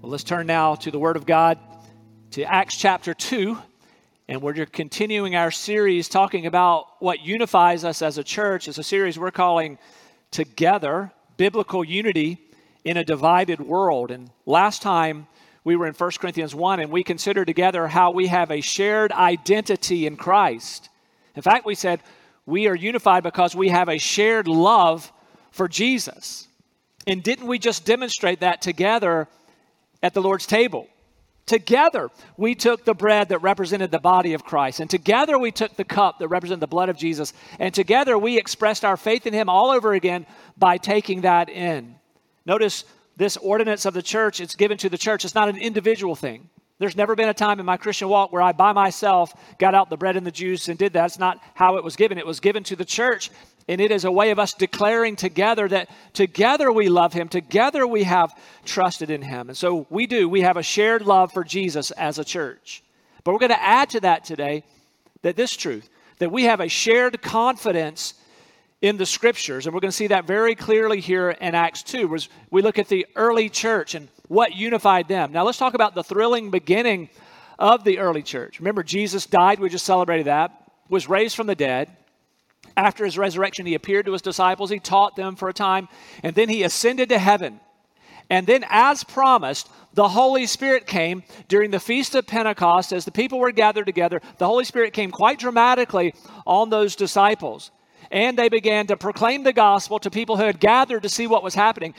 Well, let's turn now to the Word of God, to Acts chapter 2. And we're continuing our series talking about what unifies us as a church. It's a series we're calling Together Biblical Unity in a Divided World. And last time we were in 1 Corinthians 1 and we considered together how we have a shared identity in Christ. In fact, we said we are unified because we have a shared love for Jesus. And didn't we just demonstrate that together at the Lord's table. Together, we took the bread that represented the body of Christ, and together we took the cup that represented the blood of Jesus, and together we expressed our faith in Him all over again by taking that in. Notice this ordinance of the church, it's given to the church, it's not an individual thing. There's never been a time in my Christian walk where I by myself got out the bread and the juice and did that. That's not how it was given. It was given to the church and it is a way of us declaring together that together we love him, together we have trusted in him. And so we do. We have a shared love for Jesus as a church. But we're going to add to that today that this truth, that we have a shared confidence in the scriptures. And we're going to see that very clearly here in Acts 2, as we look at the early church and what unified them. Now let's talk about the thrilling beginning of the early church. Remember, Jesus died, we just celebrated that, was raised from the dead. After his resurrection, he appeared to his disciples, he taught them for a time, and then he ascended to heaven. And then, as promised, the Holy Spirit came during the Feast of Pentecost as the people were gathered together. The Holy Spirit came quite dramatically on those disciples. And they began to proclaim the gospel to people who had gathered to see what was happening.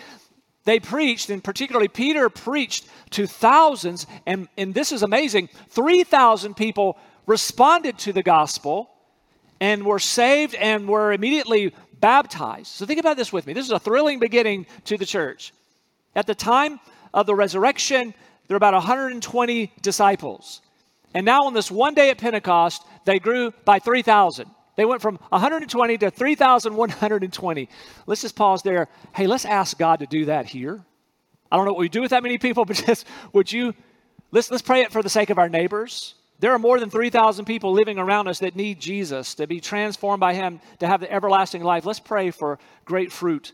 They preached, and particularly Peter preached to thousands, and, and this is amazing 3,000 people responded to the gospel and were saved and were immediately baptized. So think about this with me. This is a thrilling beginning to the church. At the time of the resurrection, there were about 120 disciples. And now, on this one day at Pentecost, they grew by 3,000. They went from 120 to 3,120. Let's just pause there. Hey, let's ask God to do that here. I don't know what we do with that many people, but just would you let's let's pray it for the sake of our neighbors. There are more than 3,000 people living around us that need Jesus to be transformed by Him to have the everlasting life. Let's pray for great fruit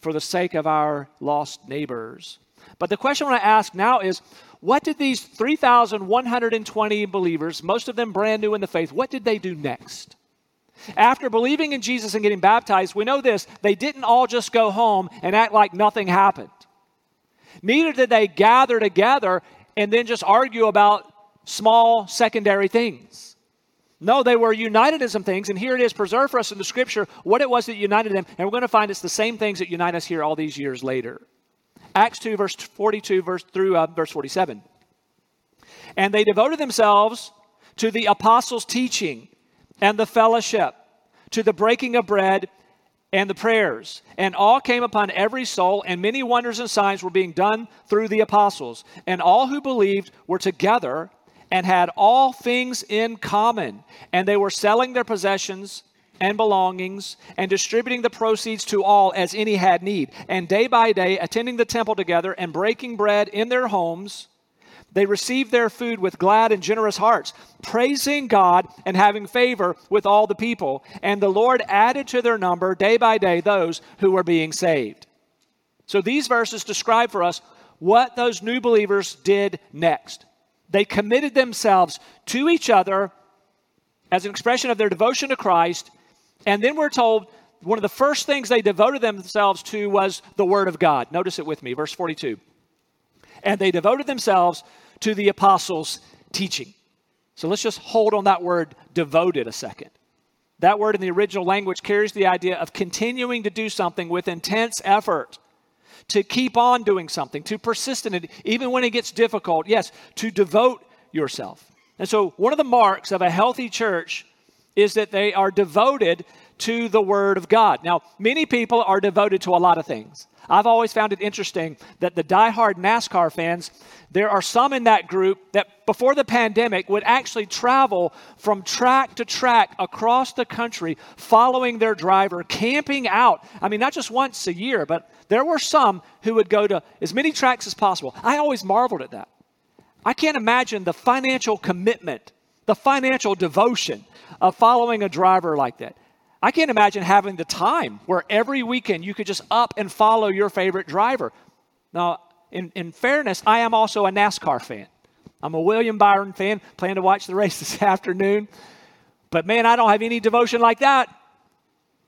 for the sake of our lost neighbors. But the question I want to ask now is what did these 3,120 believers, most of them brand new in the faith, what did they do next? After believing in Jesus and getting baptized, we know this they didn't all just go home and act like nothing happened. Neither did they gather together and then just argue about small secondary things. No, they were united in some things, and here it is preserved for us in the scripture what it was that united them, and we're going to find it's the same things that unite us here all these years later. Acts 2, verse 42 verse, through uh, verse 47. And they devoted themselves to the apostles' teaching and the fellowship, to the breaking of bread and the prayers. And all came upon every soul, and many wonders and signs were being done through the apostles. And all who believed were together and had all things in common. And they were selling their possessions and belongings and distributing the proceeds to all as any had need. And day by day, attending the temple together and breaking bread in their homes, they received their food with glad and generous hearts, praising God and having favor with all the people. And the Lord added to their number day by day those who were being saved. So these verses describe for us what those new believers did next. They committed themselves to each other as an expression of their devotion to Christ. And then we're told one of the first things they devoted themselves to was the Word of God. Notice it with me, verse 42. And they devoted themselves to the apostles' teaching. So let's just hold on that word devoted a second. That word in the original language carries the idea of continuing to do something with intense effort to keep on doing something, to persist in it, even when it gets difficult. Yes, to devote yourself. And so, one of the marks of a healthy church is that they are devoted to the Word of God. Now, many people are devoted to a lot of things. I've always found it interesting that the die-hard NASCAR fans, there are some in that group that before the pandemic would actually travel from track to track across the country following their driver, camping out. I mean, not just once a year, but there were some who would go to as many tracks as possible. I always marveled at that. I can't imagine the financial commitment, the financial devotion of following a driver like that. I can't imagine having the time where every weekend you could just up and follow your favorite driver. Now, in, in fairness, I am also a NASCAR fan. I'm a William Byron fan, plan to watch the race this afternoon. But man, I don't have any devotion like that.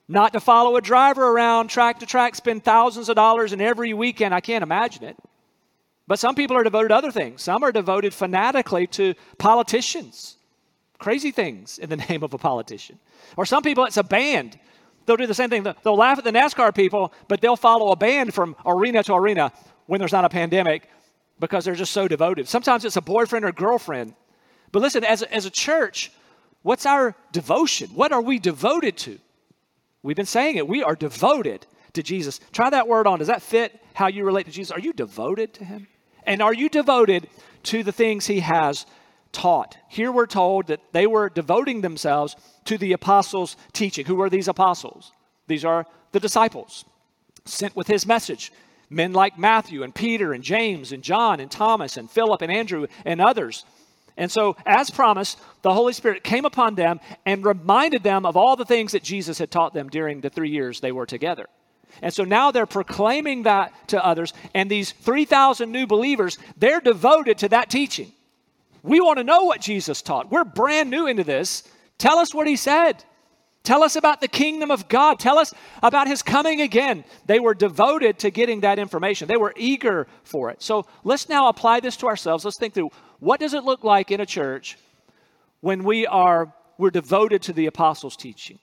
Not to follow a driver around track to track, spend thousands of dollars in every weekend. I can't imagine it. But some people are devoted to other things. Some are devoted fanatically to politicians, crazy things in the name of a politician. Or some people, it's a band. They'll do the same thing. They'll laugh at the NASCAR people, but they'll follow a band from arena to arena when there's not a pandemic because they're just so devoted. Sometimes it's a boyfriend or girlfriend. But listen, as a, as a church, what's our devotion? What are we devoted to? We've been saying it. We are devoted to Jesus. Try that word on. Does that fit how you relate to Jesus? Are you devoted to him? And are you devoted to the things he has taught? Here we're told that they were devoting themselves to the apostles' teaching. Who are these apostles? These are the disciples sent with his message. Men like Matthew and Peter and James and John and Thomas and Philip and Andrew and others. And so, as promised, the Holy Spirit came upon them and reminded them of all the things that Jesus had taught them during the three years they were together. And so now they're proclaiming that to others. And these 3,000 new believers, they're devoted to that teaching. We want to know what Jesus taught. We're brand new into this. Tell us what he said. Tell us about the kingdom of God. Tell us about his coming again. They were devoted to getting that information, they were eager for it. So let's now apply this to ourselves. Let's think through what does it look like in a church when we are we're devoted to the apostles' teaching?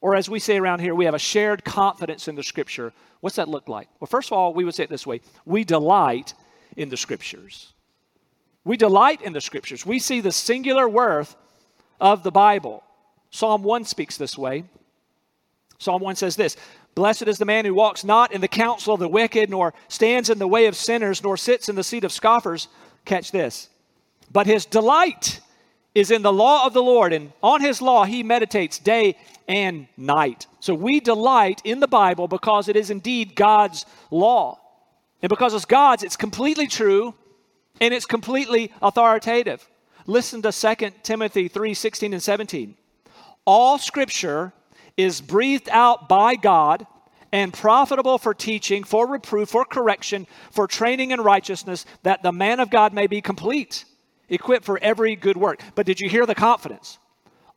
Or as we say around here, we have a shared confidence in the scripture. What's that look like? Well, first of all, we would say it this way we delight in the scriptures. We delight in the scriptures. We see the singular worth of the Bible. Psalm 1 speaks this way. Psalm 1 says this Blessed is the man who walks not in the counsel of the wicked, nor stands in the way of sinners, nor sits in the seat of scoffers. Catch this. But his delight is in the law of the Lord, and on his law he meditates day and night. So we delight in the Bible because it is indeed God's law. And because it's God's, it's completely true and it's completely authoritative. Listen to 2 Timothy 3 16 and 17. All scripture is breathed out by God and profitable for teaching, for reproof, for correction, for training in righteousness, that the man of God may be complete, equipped for every good work. But did you hear the confidence?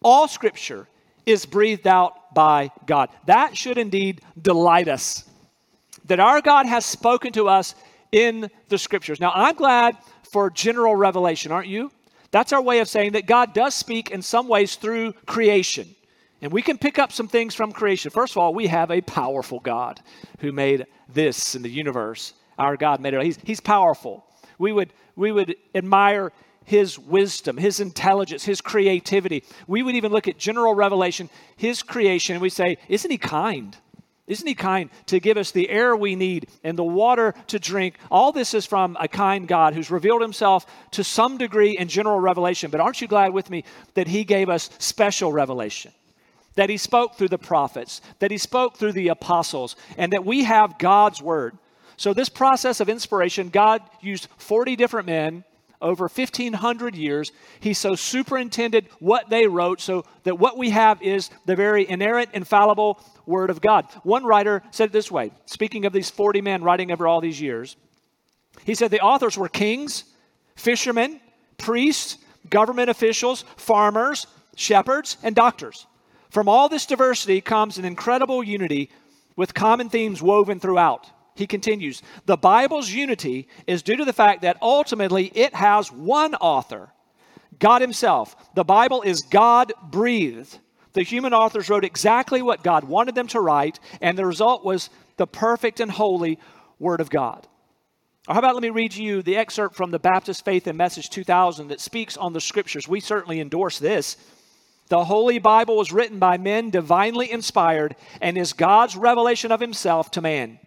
All scripture is breathed out by God. That should indeed delight us. That our God has spoken to us in the scriptures. Now, I'm glad for general revelation, aren't you? That's our way of saying that God does speak in some ways through creation. And we can pick up some things from creation. First of all, we have a powerful God who made this in the universe. Our God made it. He's, he's powerful. We would, we would admire his wisdom, his intelligence, his creativity. We would even look at general revelation, his creation, and we say, Isn't he kind? Isn't he kind to give us the air we need and the water to drink? All this is from a kind God who's revealed himself to some degree in general revelation. But aren't you glad with me that he gave us special revelation? That he spoke through the prophets, that he spoke through the apostles, and that we have God's word. So, this process of inspiration, God used 40 different men over 1,500 years. He so superintended what they wrote so that what we have is the very inerrant, infallible Word of God. One writer said it this way, speaking of these 40 men writing over all these years. He said the authors were kings, fishermen, priests, government officials, farmers, shepherds, and doctors. From all this diversity comes an incredible unity with common themes woven throughout. He continues The Bible's unity is due to the fact that ultimately it has one author, God Himself. The Bible is God breathed. The human authors wrote exactly what God wanted them to write, and the result was the perfect and holy Word of God. Or how about let me read you the excerpt from the Baptist Faith and Message 2000 that speaks on the scriptures. We certainly endorse this. The Holy Bible was written by men divinely inspired and is God's revelation of Himself to man.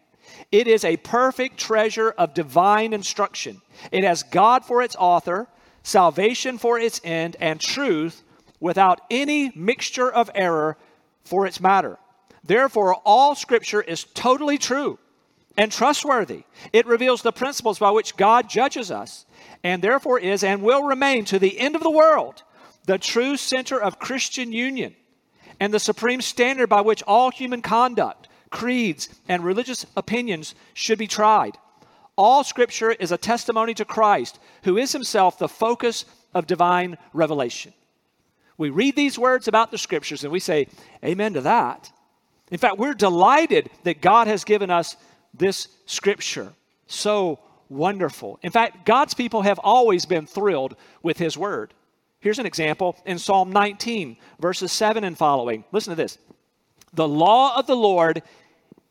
It is a perfect treasure of divine instruction. It has God for its author, salvation for its end, and truth without any mixture of error for its matter. Therefore, all Scripture is totally true and trustworthy. It reveals the principles by which God judges us, and therefore is and will remain to the end of the world the true center of Christian union and the supreme standard by which all human conduct creeds, and religious opinions should be tried. All scripture is a testimony to Christ, who is himself the focus of divine revelation. We read these words about the scriptures and we say, Amen to that. In fact, we're delighted that God has given us this scripture. So wonderful. In fact, God's people have always been thrilled with his word. Here's an example in Psalm 19, verses 7 and following. Listen to this. The law of the Lord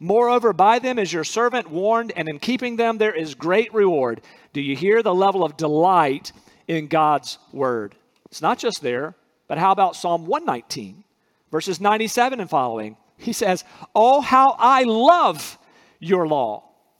Moreover, by them is your servant warned, and in keeping them there is great reward. Do you hear the level of delight in God's word? It's not just there, but how about Psalm 119, verses 97 and following? He says, Oh, how I love your law.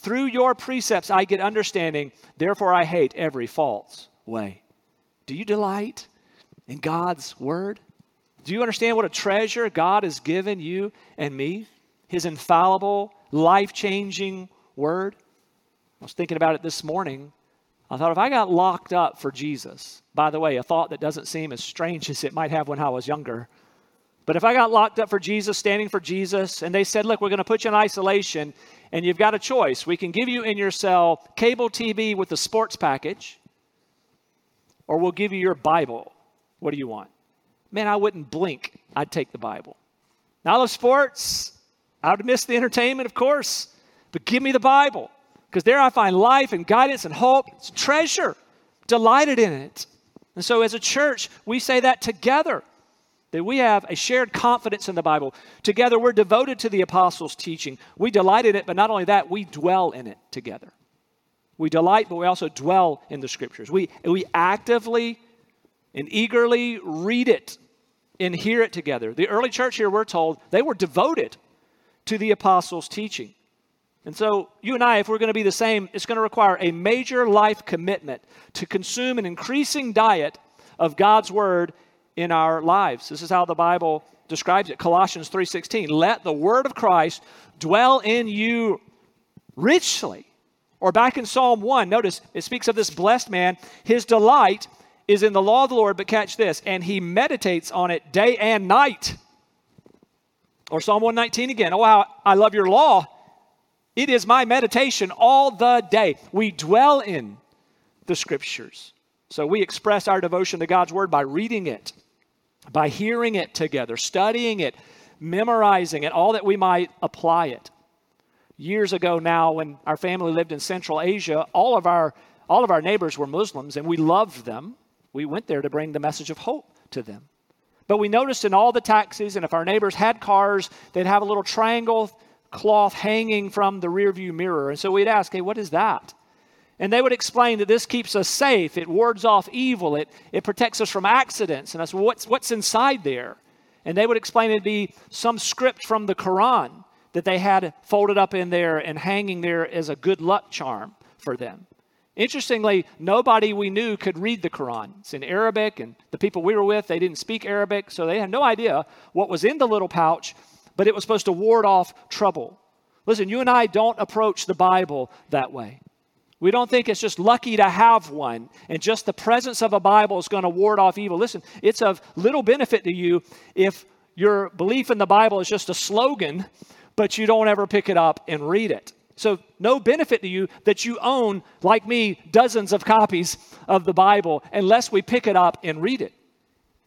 Through your precepts I get understanding, therefore I hate every false way. Do you delight in God's word? Do you understand what a treasure God has given you and me? His infallible, life changing word? I was thinking about it this morning. I thought if I got locked up for Jesus, by the way, a thought that doesn't seem as strange as it might have when I was younger. But if I got locked up for Jesus, standing for Jesus, and they said, Look, we're going to put you in isolation, and you've got a choice. We can give you in your cell cable TV with the sports package, or we'll give you your Bible. What do you want? Man, I wouldn't blink. I'd take the Bible. Now, I love sports. I would miss the entertainment, of course, but give me the Bible because there I find life and guidance and hope. It's treasure, delighted in it. And so, as a church, we say that together that we have a shared confidence in the Bible. Together, we're devoted to the apostles' teaching. We delight in it, but not only that, we dwell in it together. We delight, but we also dwell in the scriptures. We, we actively and eagerly read it and hear it together. The early church here, we're told, they were devoted to the apostles' teaching. And so, you and I, if we're going to be the same, it's going to require a major life commitment to consume an increasing diet of God's word in our lives. This is how the Bible describes it. Colossians 3:16, "Let the word of Christ dwell in you richly." Or back in Psalm 1, notice it speaks of this blessed man, his delight is in the law of the Lord, but catch this, and he meditates on it day and night. Or Psalm 119 again, oh how I love your law. It is my meditation all the day. We dwell in the scriptures. So we express our devotion to God's word by reading it, by hearing it together, studying it, memorizing it, all that we might apply it. Years ago now, when our family lived in Central Asia, all of our all of our neighbors were Muslims and we loved them. We went there to bring the message of hope to them. But we noticed in all the taxis, and if our neighbors had cars, they'd have a little triangle cloth hanging from the rearview mirror. And so we'd ask, hey, what is that? And they would explain that this keeps us safe, it wards off evil, it, it protects us from accidents. And I said, well, what's, what's inside there? And they would explain it'd be some script from the Quran that they had folded up in there and hanging there as a good luck charm for them. Interestingly, nobody we knew could read the Quran. It's in Arabic, and the people we were with, they didn't speak Arabic, so they had no idea what was in the little pouch, but it was supposed to ward off trouble. Listen, you and I don't approach the Bible that way. We don't think it's just lucky to have one and just the presence of a Bible is going to ward off evil. Listen, it's of little benefit to you if your belief in the Bible is just a slogan, but you don't ever pick it up and read it. So, no benefit to you that you own, like me, dozens of copies of the Bible unless we pick it up and read it.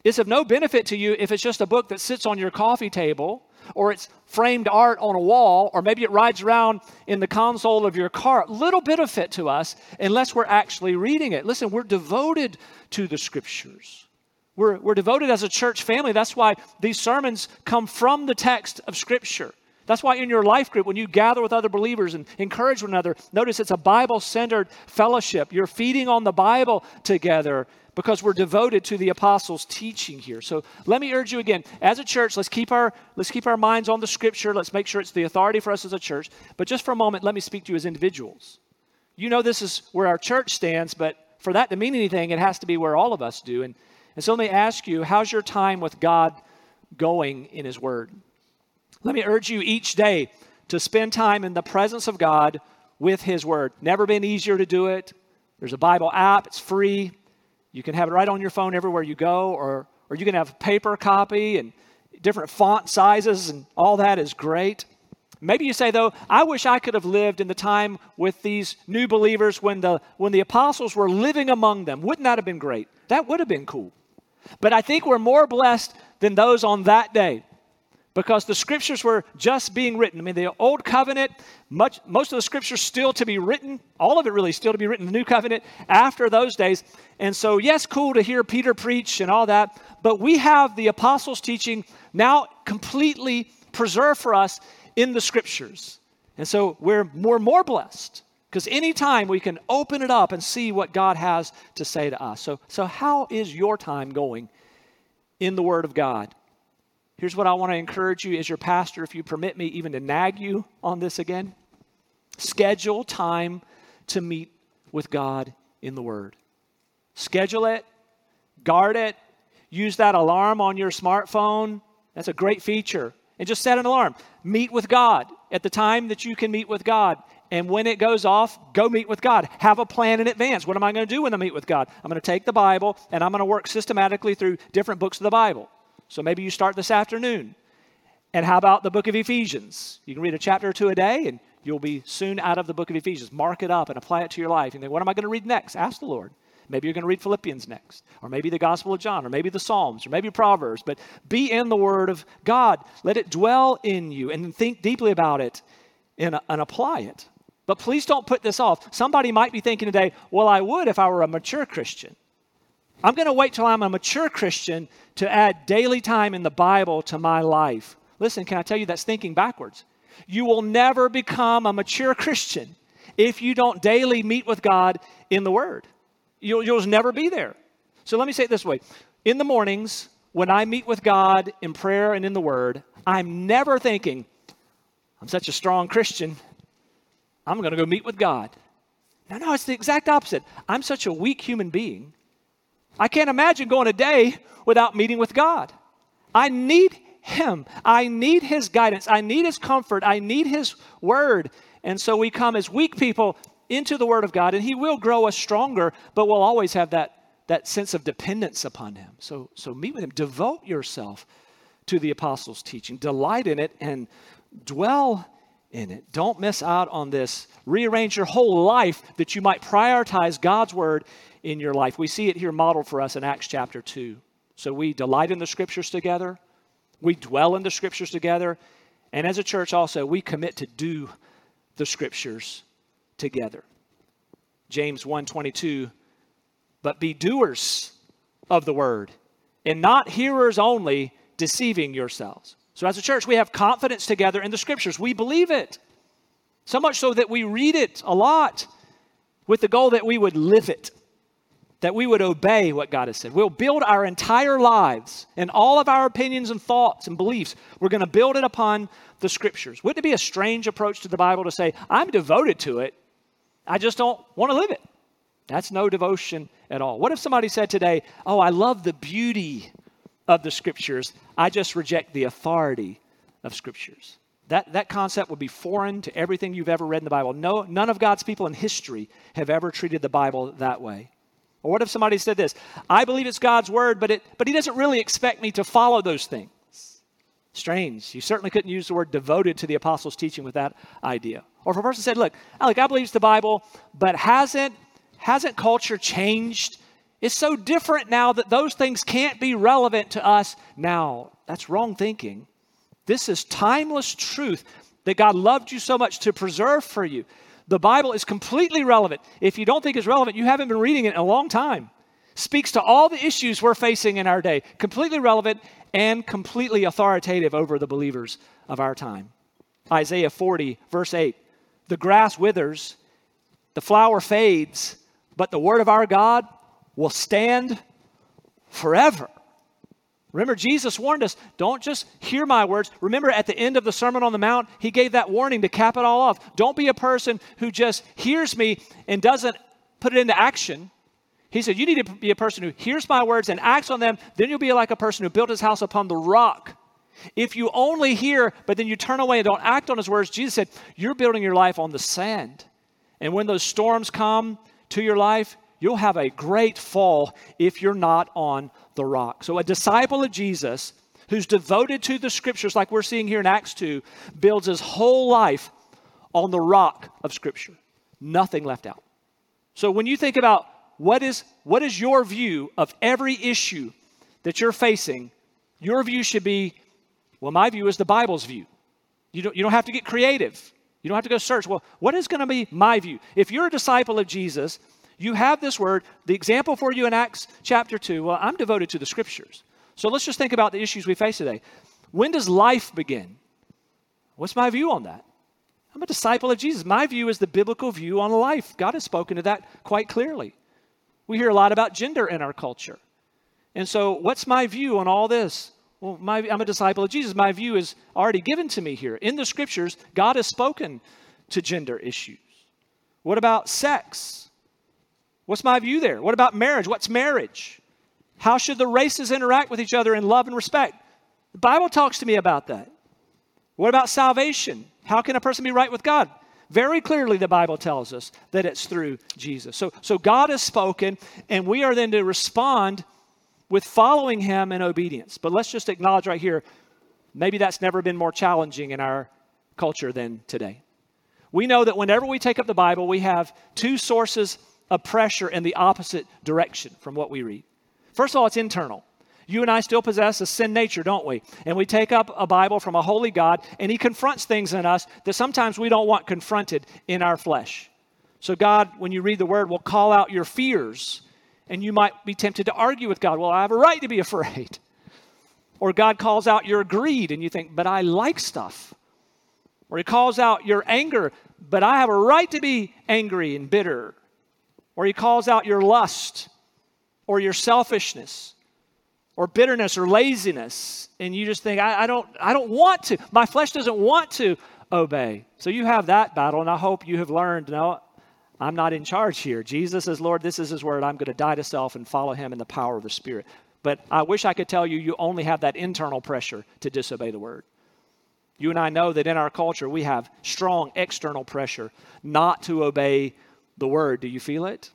It's of no benefit to you if it's just a book that sits on your coffee table or it's framed art on a wall, or maybe it rides around in the console of your car. Little benefit to us unless we're actually reading it. Listen, we're devoted to the scriptures. We're, we're devoted as a church family. That's why these sermons come from the text of Scripture. That's why in your life group, when you gather with other believers and encourage one another, notice it's a Bible centered fellowship. You're feeding on the Bible together because we're devoted to the apostles' teaching here. So let me urge you again, as a church, let's keep our let's keep our minds on the scripture. Let's make sure it's the authority for us as a church. But just for a moment, let me speak to you as individuals. You know this is where our church stands, but for that to mean anything, it has to be where all of us do. And, and so let me ask you, how's your time with God going in His Word? Let me urge you each day to spend time in the presence of God with His Word. Never been easier to do it. There's a Bible app, it's free. You can have it right on your phone everywhere you go, or, or you can have a paper copy and different font sizes, and all that is great. Maybe you say, though, I wish I could have lived in the time with these new believers when the, when the apostles were living among them. Wouldn't that have been great? That would have been cool. But I think we're more blessed than those on that day because the scriptures were just being written. I mean, the old covenant, much, most of the scriptures still to be written, all of it really still to be written the new covenant after those days. And so, yes, cool to hear Peter preach and all that, but we have the apostles' teaching now completely preserved for us in the scriptures. And so we're more, more blessed because anytime we can open it up and see what God has to say to us. So, so how is your time going in the Word of God? Here's what I want to encourage you as your pastor, if you permit me even to nag you on this again. Schedule time to meet with God in the Word. Schedule it, guard it, use that alarm on your smartphone. That's a great feature. And just set an alarm. Meet with God at the time that you can meet with God. And when it goes off, go meet with God. Have a plan in advance. What am I going to do when I meet with God? I'm going to take the Bible and I'm going to work systematically through different books of the Bible. So maybe you start this afternoon. And how about the book of Ephesians? You can read a chapter or two a day, and you'll be soon out of the book of Ephesians. Mark it up and apply it to your life. And then, what am I going to read next? Ask the Lord. Maybe you're going to read Philippians next, or maybe the Gospel of John, or maybe the Psalms, or maybe Proverbs. But be in the Word of God. Let it dwell in you and think deeply about it and, and apply it. But please don't put this off. Somebody might be thinking today, well, I would if I were a mature Christian. I'm going to wait till I'm a mature Christian to add daily time in the Bible to my life. Listen, can I tell you that's thinking backwards? You will never become a mature Christian if you don't daily meet with God in the Word. You'll, you'll never be there. So let me say it this way In the mornings, when I meet with God in prayer and in the Word, I'm never thinking, I'm such a strong Christian, I'm going to go meet with God. No, no, it's the exact opposite. I'm such a weak human being. I can't imagine going a day without meeting with God. I need Him. I need His guidance. I need His comfort. I need His Word. And so we come as weak people into the Word of God, and He will grow us stronger, but we'll always have that, that sense of dependence upon Him. So, so meet with Him. Devote yourself to the apostles' teaching, delight in it, and dwell in it. Don't miss out on this. Rearrange your whole life that you might prioritize God's Word in your life. We see it here modeled for us in Acts chapter 2. So we delight in the scriptures together, we dwell in the scriptures together, and as a church also, we commit to do the scriptures together. James 1:22 But be doers of the word and not hearers only, deceiving yourselves. So as a church, we have confidence together in the scriptures. We believe it. So much so that we read it a lot with the goal that we would live it that we would obey what God has said. We'll build our entire lives and all of our opinions and thoughts and beliefs, we're going to build it upon the scriptures. Wouldn't it be a strange approach to the Bible to say, I'm devoted to it, I just don't want to live it? That's no devotion at all. What if somebody said today, Oh, I love the beauty of the scriptures, I just reject the authority of scriptures? That, that concept would be foreign to everything you've ever read in the Bible. No, none of God's people in history have ever treated the Bible that way. Or what if somebody said this? I believe it's God's word, but, it, but he doesn't really expect me to follow those things. Strange. You certainly couldn't use the word devoted to the apostles' teaching with that idea. Or if a person said, look, Alec, I believe it's the Bible, but hasn't, hasn't culture changed It's so different now that those things can't be relevant to us now. That's wrong thinking. This is timeless truth that God loved you so much to preserve for you. The Bible is completely relevant. If you don't think it's relevant, you haven't been reading it in a long time. Speaks to all the issues we're facing in our day. Completely relevant and completely authoritative over the believers of our time. Isaiah 40, verse 8 The grass withers, the flower fades, but the word of our God will stand forever. Remember, Jesus warned us don't just hear my words. Remember, at the end of the Sermon on the Mount, he gave that warning to cap it all off. Don't be a person who just hears me and doesn't put it into action. He said, You need to be a person who hears my words and acts on them. Then you'll be like a person who built his house upon the rock. If you only hear, but then you turn away and don't act on his words, Jesus said, You're building your life on the sand. And when those storms come to your life, you'll have a great fall if you're not on the rock. So, a disciple of Jesus who's devoted to the scriptures, like we're seeing here in Acts 2, builds his whole life on the rock of scripture. Nothing left out. So, when you think about what is, what is your view of every issue that you're facing, your view should be well, my view is the Bible's view. You don't, you don't have to get creative. You don't have to go search. Well, what is going to be my view? If you're a disciple of Jesus, you have this word. The example for you in Acts chapter 2, well, I'm devoted to the scriptures. So let's just think about the issues we face today. When does life begin? What's my view on that? I'm a disciple of Jesus. My view is the biblical view on life. God has spoken to that quite clearly. We hear a lot about gender in our culture. And so, what's my view on all this? Well, my, I'm a disciple of Jesus. My view is already given to me here. In the scriptures, God has spoken to gender issues. What about sex? What's my view there? What about marriage? What's marriage? How should the races interact with each other in love and respect? The Bible talks to me about that. What about salvation? How can a person be right with God? Very clearly, the Bible tells us that it's through Jesus. So, so God has spoken, and we are then to respond with following Him in obedience. But let's just acknowledge right here maybe that's never been more challenging in our culture than today. We know that whenever we take up the Bible, we have two sources of pressure in the opposite direction from what we read. First of all, it's internal. You and I still possess a sin nature, don't we? And we take up a Bible from a holy God, and He confronts things in us that sometimes we don't want confronted in our flesh. So, God, when you read the Word, will call out your fears, and you might be tempted to argue with God. Well, I have a right to be afraid. Or God calls out your greed, and you think, but I like stuff. Or He calls out your anger, but I have a right to be angry and bitter. Or He calls out your lust or your selfishness or bitterness or laziness and you just think I, I, don't i don't want to my flesh doesn't want to obey. So you have that battle and i hope you have learned no i'm not in charge here. Jesus says lord this is his word i'm going to die to self and follow him in the power of the spirit. But i wish i could tell you you only have that internal pressure to disobey the word. You and i know that in our culture we have strong external pressure not to obey the word do you feel it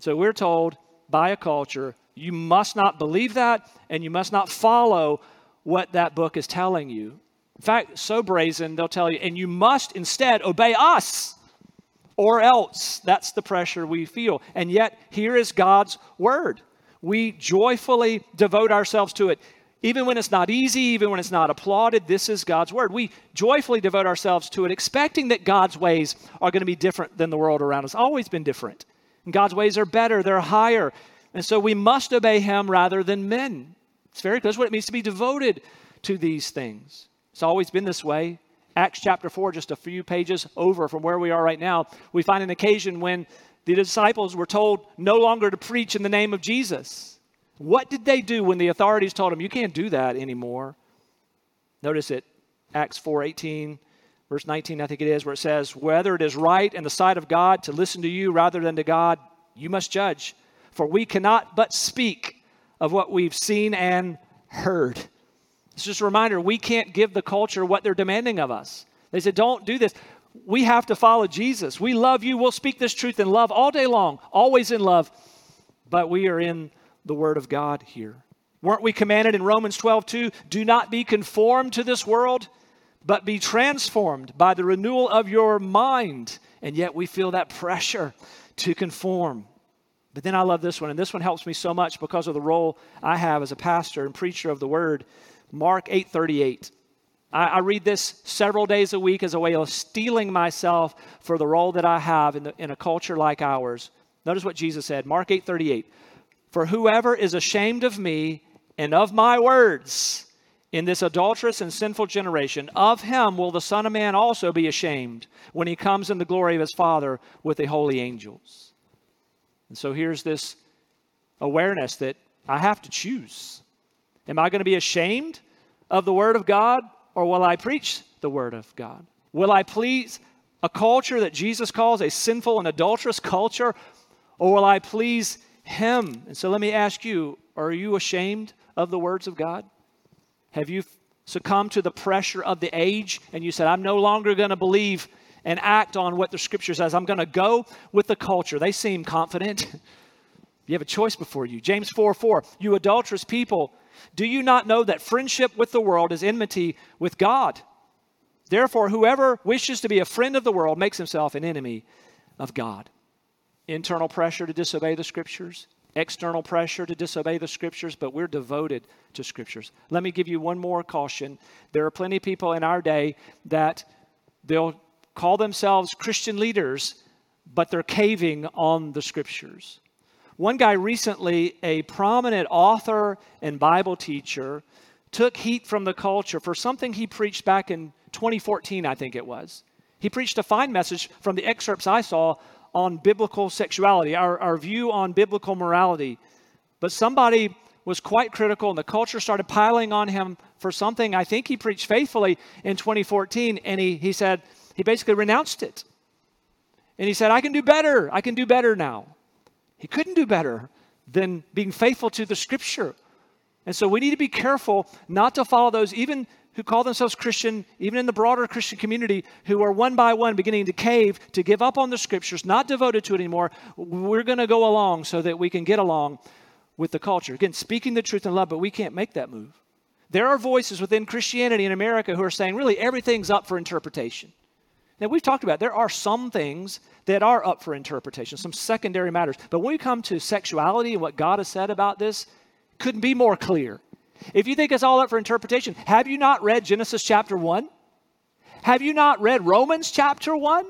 so we're told by a culture you must not believe that, and you must not follow what that book is telling you. In fact, so brazen, they'll tell you, and you must instead obey us, or else. That's the pressure we feel. And yet, here is God's word. We joyfully devote ourselves to it. Even when it's not easy, even when it's not applauded, this is God's word. We joyfully devote ourselves to it, expecting that God's ways are going to be different than the world around us. Always been different. And God's ways are better, they're higher. And so we must obey him rather than men. It's very clear. That's what it means to be devoted to these things. It's always been this way. Acts chapter 4, just a few pages over from where we are right now, we find an occasion when the disciples were told no longer to preach in the name of Jesus. What did they do when the authorities told them, you can't do that anymore? Notice it, Acts 4 18, verse 19, I think it is, where it says, Whether it is right in the sight of God to listen to you rather than to God, you must judge for we cannot but speak of what we've seen and heard. It's just a reminder we can't give the culture what they're demanding of us. They said, Don't do this. We have to follow Jesus. We love you. We'll speak this truth in love all day long, always in love. But we are in the Word of God here. Weren't we commanded in Romans 12, 2? Do not be conformed to this world, but be transformed by the renewal of your mind. And yet we feel that pressure to conform. But then I love this one, and this one helps me so much because of the role I have as a pastor and preacher of the word. Mark 8:38. I, I read this several days a week as a way of steeling myself for the role that I have in, the, in a culture like ours. Notice what Jesus said, Mark 8:38. For whoever is ashamed of me and of my words in this adulterous and sinful generation, of him will the Son of Man also be ashamed when he comes in the glory of his Father with the holy angels. And so here's this awareness that I have to choose. Am I going to be ashamed of the Word of God or will I preach the Word of God? Will I please a culture that Jesus calls a sinful and adulterous culture or will I please Him? And so let me ask you are you ashamed of the words of God? Have you succumbed to the pressure of the age and you said, I'm no longer going to believe and act on what the scripture says. I'm going to go with the culture. They seem confident. you have a choice before you. James 4 4, you adulterous people, do you not know that friendship with the world is enmity with God? Therefore, whoever wishes to be a friend of the world makes himself an enemy of God. Internal pressure to disobey the scriptures, external pressure to disobey the scriptures, but we're devoted to scriptures. Let me give you one more caution. There are plenty of people in our day that they'll call themselves Christian leaders, but they're caving on the scriptures. One guy recently, a prominent author and Bible teacher, took heat from the culture for something he preached back in 2014, I think it was. He preached a fine message from the excerpts I saw on biblical sexuality, our, our view on biblical morality. But somebody was quite critical, and the culture started piling on him for something I think he preached faithfully in 2014. And he, he said, he basically renounced it. And he said, I can do better. I can do better now. He couldn't do better than being faithful to the scripture. And so we need to be careful not to follow those, even who call themselves Christian, even in the broader Christian community, who are one by one beginning to cave, to give up on the scriptures, not devoted to it anymore. We're going to go along so that we can get along with the culture. Again, speaking the truth in love, but we can't make that move. There are voices within Christianity in America who are saying, really, everything's up for interpretation. Now, we've talked about there are some things that are up for interpretation, some secondary matters. But when we come to sexuality and what God has said about this, couldn't be more clear. If you think it's all up for interpretation, have you not read Genesis chapter 1? Have you not read Romans chapter 1?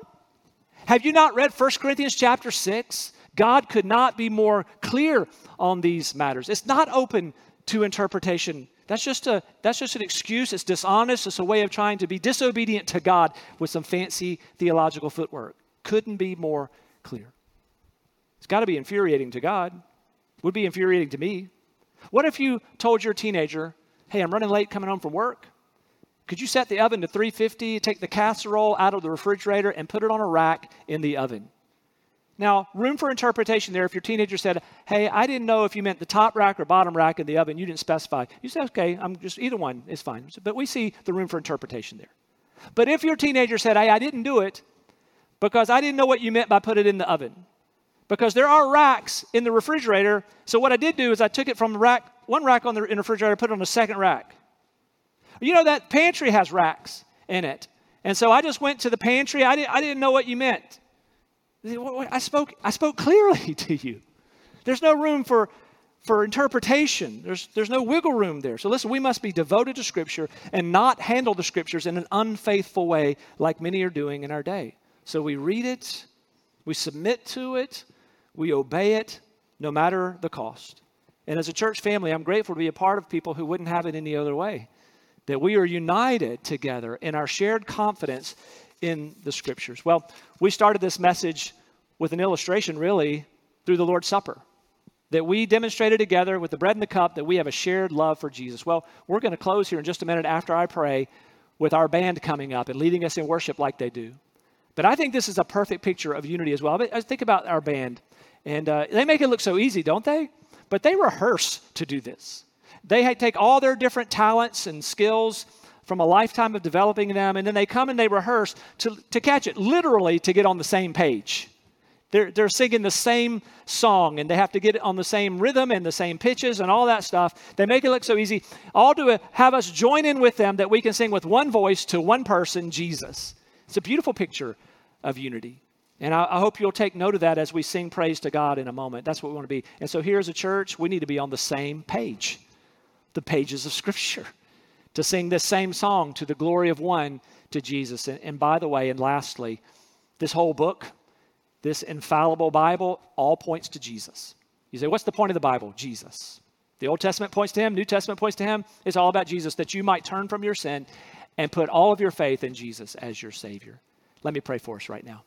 Have you not read 1 Corinthians chapter 6? God could not be more clear on these matters. It's not open to interpretation that's just, a, that's just an excuse. It's dishonest. It's a way of trying to be disobedient to God with some fancy theological footwork. Couldn't be more clear. It's got to be infuriating to God. Would be infuriating to me. What if you told your teenager, hey, I'm running late coming home from work? Could you set the oven to 350, take the casserole out of the refrigerator, and put it on a rack in the oven? Now, room for interpretation there if your teenager said, Hey, I didn't know if you meant the top rack or bottom rack in the oven. You didn't specify. You say, Okay, I'm just either one is fine. But we see the room for interpretation there. But if your teenager said, Hey, I didn't do it because I didn't know what you meant by put it in the oven. Because there are racks in the refrigerator. So what I did do is I took it from the rack, one rack on the, in the refrigerator, put it on the second rack. You know that pantry has racks in it. And so I just went to the pantry. I didn't, I didn't know what you meant. I spoke, I spoke clearly to you. There's no room for, for interpretation. There's, there's no wiggle room there. So listen, we must be devoted to Scripture and not handle the Scriptures in an unfaithful way like many are doing in our day. So we read it, we submit to it, we obey it, no matter the cost. And as a church family, I'm grateful to be a part of people who wouldn't have it any other way. That we are united together in our shared confidence in the scriptures? Well, we started this message with an illustration, really, through the Lord's Supper. That we demonstrated together with the bread and the cup that we have a shared love for Jesus. Well, we're going to close here in just a minute after I pray with our band coming up and leading us in worship like they do. But I think this is a perfect picture of unity as well. I uh, think about our band, and uh, they make it look so easy, don't they? But they rehearse to do this. They take all their different talents and skills from a lifetime of developing them, and then they come and they rehearse to, to catch it, literally to get on the same page. They're, they're singing the same song and they have to get it on the same rhythm and the same pitches and all that stuff. They make it look so easy. All to have us join in with them that we can sing with one voice to one person, Jesus. It's a beautiful picture of unity. And I, I, hope you'll take note of that as we sing praise to God in a moment. That's what we want to be. And so, here as a church, we need to be on the same page, the pages of Scripture, to sing this same song to the glory of one to Jesus. And, and by the way, and lastly, this whole book, this infallible Bible, all points to Jesus. You say, what's the point of the Bible? Jesus. The Old Testament points to him, New Testament points to him. It's all about Jesus, that you might turn from your sin and put all of your faith in Jesus as your Savior. Let me pray for us right now.